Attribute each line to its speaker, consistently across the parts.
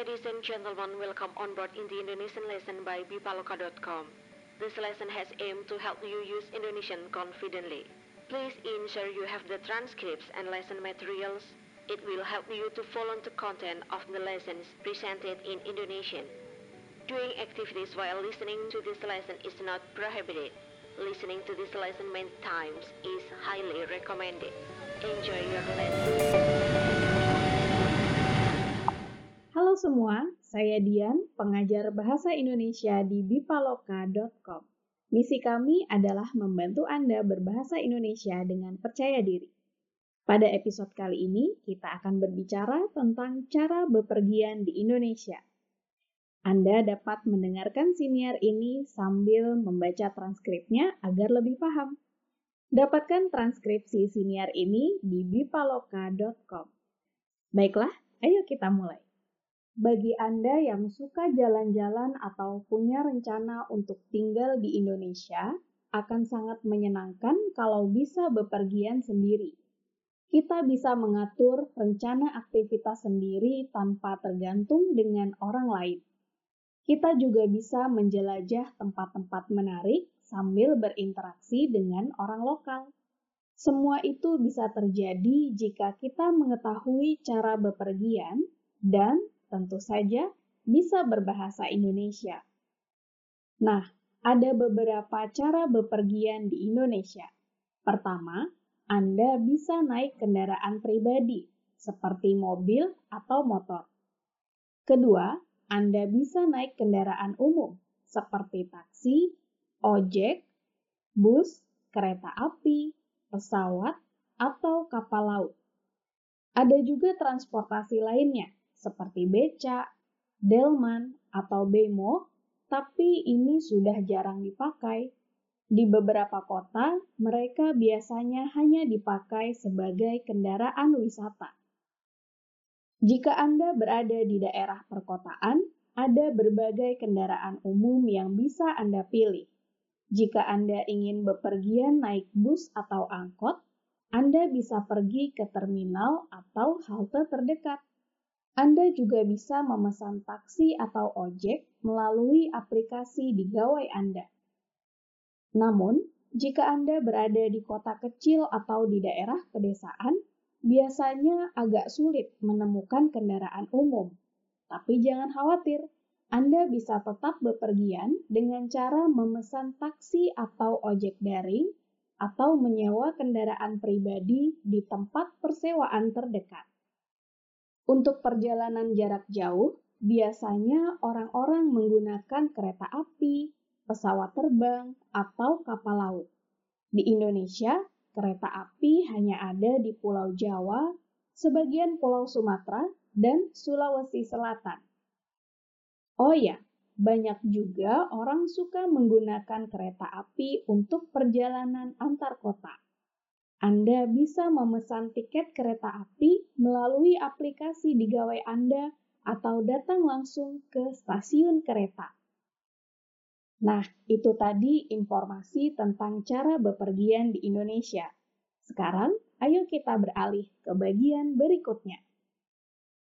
Speaker 1: Ladies and gentlemen, welcome on board in the Indonesian lesson by bipaloka.com. This lesson has aimed to help you use Indonesian confidently. Please ensure you have the transcripts and lesson materials. It will help you to follow the content of the lessons presented in Indonesian. Doing activities while listening to this lesson is not prohibited. Listening to this lesson many times is highly recommended. Enjoy your lesson.
Speaker 2: Halo semua, saya Dian, pengajar bahasa Indonesia di bipaloka.com. Misi kami adalah membantu Anda berbahasa Indonesia dengan percaya diri. Pada episode kali ini, kita akan berbicara tentang cara bepergian di Indonesia. Anda dapat mendengarkan siniar ini sambil membaca transkripnya agar lebih paham. Dapatkan transkripsi siniar ini di bipaloka.com. Baiklah, ayo kita mulai. Bagi Anda yang suka jalan-jalan atau punya rencana untuk tinggal di Indonesia, akan sangat menyenangkan kalau bisa bepergian sendiri. Kita bisa mengatur rencana aktivitas sendiri tanpa tergantung dengan orang lain. Kita juga bisa menjelajah tempat-tempat menarik sambil berinteraksi dengan orang lokal. Semua itu bisa terjadi jika kita mengetahui cara bepergian dan tentu saja bisa berbahasa Indonesia. Nah, ada beberapa cara bepergian di Indonesia. Pertama, Anda bisa naik kendaraan pribadi seperti mobil atau motor. Kedua, anda bisa naik kendaraan umum seperti taksi, ojek, bus, kereta api, pesawat, atau kapal laut. Ada juga transportasi lainnya seperti beca, delman, atau bemo, tapi ini sudah jarang dipakai. Di beberapa kota, mereka biasanya hanya dipakai sebagai kendaraan wisata. Jika Anda berada di daerah perkotaan, ada berbagai kendaraan umum yang bisa Anda pilih. Jika Anda ingin bepergian naik bus atau angkot, Anda bisa pergi ke terminal atau halte terdekat. Anda juga bisa memesan taksi atau ojek melalui aplikasi di gawai Anda. Namun, jika Anda berada di kota kecil atau di daerah pedesaan, biasanya agak sulit menemukan kendaraan umum. Tapi jangan khawatir, Anda bisa tetap bepergian dengan cara memesan taksi atau ojek daring atau menyewa kendaraan pribadi di tempat persewaan terdekat. Untuk perjalanan jarak jauh, biasanya orang-orang menggunakan kereta api, pesawat terbang, atau kapal laut. Di Indonesia, kereta api hanya ada di Pulau Jawa, sebagian Pulau Sumatera, dan Sulawesi Selatan. Oh ya, banyak juga orang suka menggunakan kereta api untuk perjalanan antar kota. Anda bisa memesan tiket kereta api melalui aplikasi di gawai Anda atau datang langsung ke stasiun kereta. Nah, itu tadi informasi tentang cara bepergian di Indonesia. Sekarang, ayo kita beralih ke bagian berikutnya.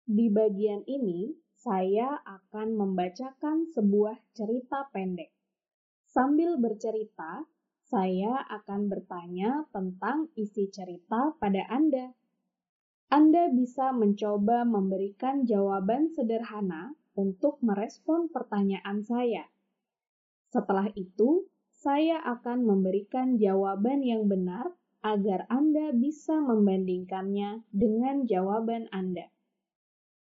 Speaker 2: Di bagian ini, saya akan membacakan sebuah cerita pendek. Sambil bercerita, saya akan bertanya tentang isi cerita pada Anda. Anda bisa mencoba memberikan jawaban sederhana untuk merespon pertanyaan saya. Setelah itu, saya akan memberikan jawaban yang benar agar Anda bisa membandingkannya dengan jawaban Anda.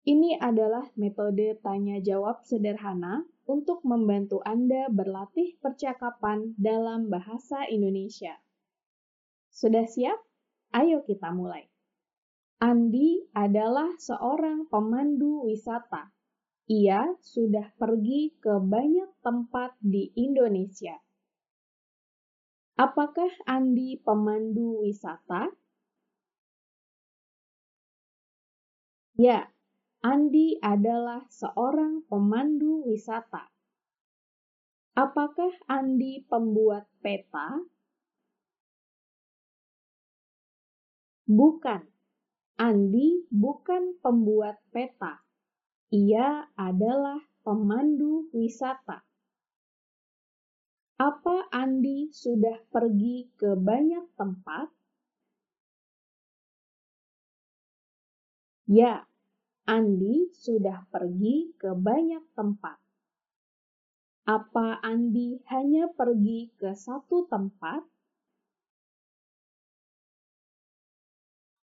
Speaker 2: Ini adalah metode tanya jawab sederhana untuk membantu Anda berlatih percakapan dalam bahasa Indonesia. Sudah siap? Ayo kita mulai. Andi adalah seorang pemandu wisata ia sudah pergi ke banyak tempat di Indonesia. Apakah Andi pemandu wisata? Ya, Andi adalah seorang pemandu wisata. Apakah Andi pembuat peta? Bukan, Andi bukan pembuat peta. Ia adalah pemandu wisata. Apa Andi sudah pergi ke banyak tempat? Ya, Andi sudah pergi ke banyak tempat. Apa Andi hanya pergi ke satu tempat?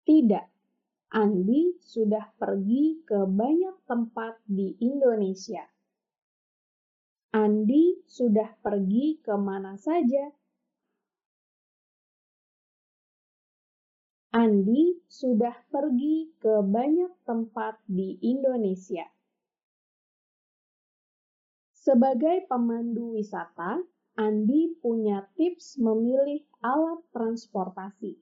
Speaker 2: Tidak, Andi sudah pergi ke banyak tempat di Indonesia. Andi sudah pergi ke mana saja? Andi sudah pergi ke banyak tempat di Indonesia. Sebagai pemandu wisata, Andi punya tips memilih alat transportasi.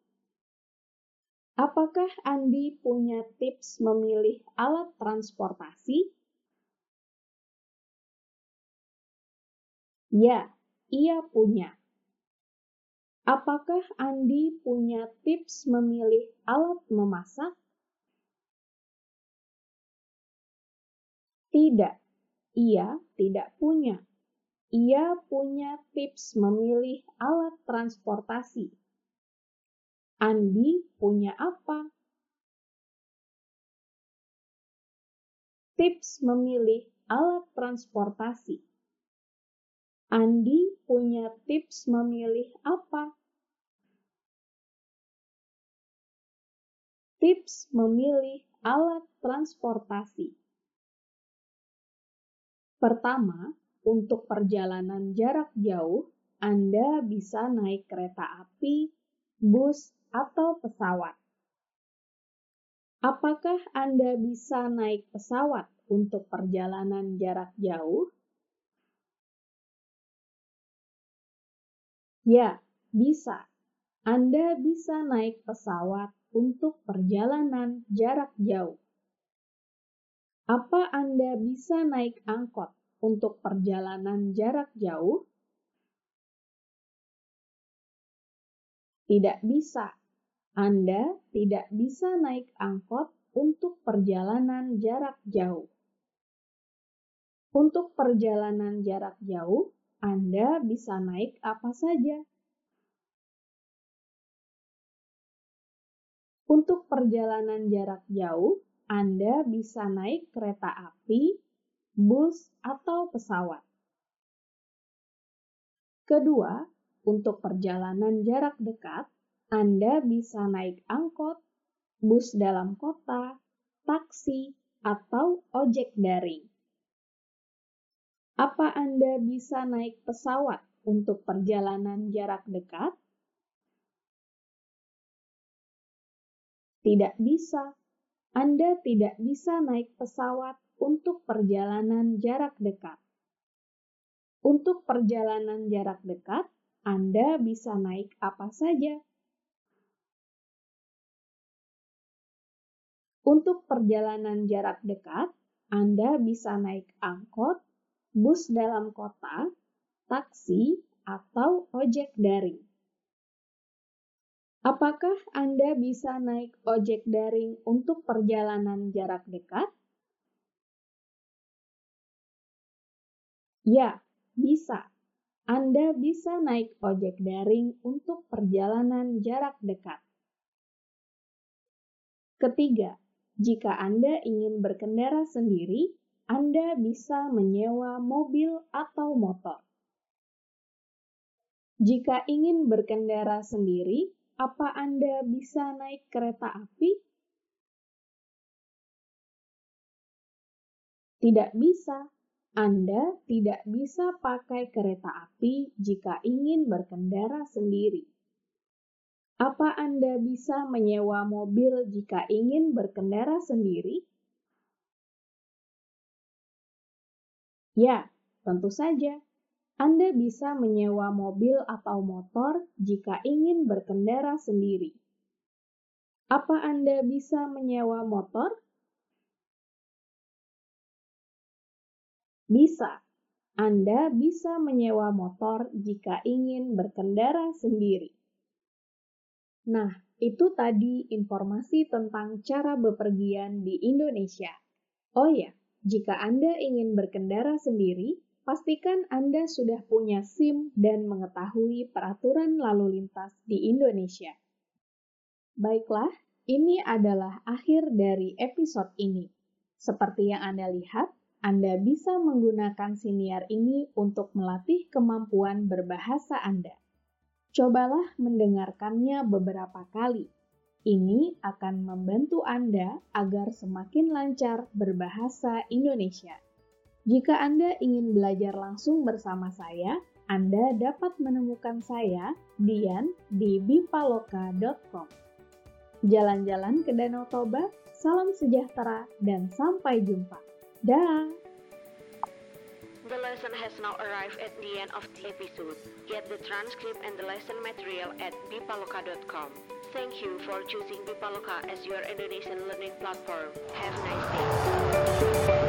Speaker 2: Apakah Andi punya tips memilih alat transportasi? Ya, ia punya. Apakah Andi punya tips memilih alat memasak? Tidak, ia tidak punya. Ia punya tips memilih alat transportasi. Andi punya apa? Tips memilih alat transportasi. Andi punya tips memilih apa? Tips memilih alat transportasi. Pertama, untuk perjalanan jarak jauh, Anda bisa naik kereta api, bus, atau pesawat. Apakah Anda bisa naik pesawat untuk perjalanan jarak jauh? Ya, bisa. Anda bisa naik pesawat untuk perjalanan jarak jauh. Apa Anda bisa naik angkot untuk perjalanan jarak jauh? Tidak bisa. Anda tidak bisa naik angkot untuk perjalanan jarak jauh. Untuk perjalanan jarak jauh, anda bisa naik apa saja. Untuk perjalanan jarak jauh, Anda bisa naik kereta api, bus, atau pesawat. Kedua, untuk perjalanan jarak dekat, Anda bisa naik angkot, bus dalam kota, taksi, atau ojek daring. Apa Anda bisa naik pesawat untuk perjalanan jarak dekat? Tidak bisa. Anda tidak bisa naik pesawat untuk perjalanan jarak dekat. Untuk perjalanan jarak dekat, Anda bisa naik apa saja. Untuk perjalanan jarak dekat, Anda bisa naik angkot, bus dalam kota, taksi, atau ojek daring. Apakah Anda bisa naik ojek daring untuk perjalanan jarak dekat? Ya, bisa. Anda bisa naik ojek daring untuk perjalanan jarak dekat. Ketiga, jika Anda ingin berkendara sendiri, anda bisa menyewa mobil atau motor. Jika ingin berkendara sendiri, apa Anda bisa naik kereta api? Tidak bisa. Anda tidak bisa pakai kereta api jika ingin berkendara sendiri. Apa Anda bisa menyewa mobil jika ingin berkendara sendiri? Ya, tentu saja. Anda bisa menyewa mobil atau motor jika ingin berkendara sendiri. Apa Anda bisa menyewa motor? Bisa. Anda bisa menyewa motor jika ingin berkendara sendiri. Nah, itu tadi informasi tentang cara bepergian di Indonesia. Oh ya, Jika Anda ingin berkendara sendiri, pastikan Anda sudah punya SIM dan mengetahui peraturan lalu lintas di Indonesia. Baiklah, ini adalah akhir dari episode ini. Seperti yang Anda lihat, Anda bisa menggunakan siniar ini untuk melatih kemampuan berbahasa Anda. Cobalah mendengarkannya beberapa kali ini akan membantu Anda agar semakin lancar berbahasa Indonesia. Jika Anda ingin belajar langsung bersama saya, Anda dapat menemukan saya, Dian, di bipaloka.com. Jalan-jalan ke Danau Toba, salam sejahtera, dan sampai jumpa. Dah!
Speaker 1: The lesson has now arrived at the end of the episode. Get the transcript and the lesson material at bipaloka.com. Thank you for choosing Bipaloka as your Indonesian learning platform. Have a nice day.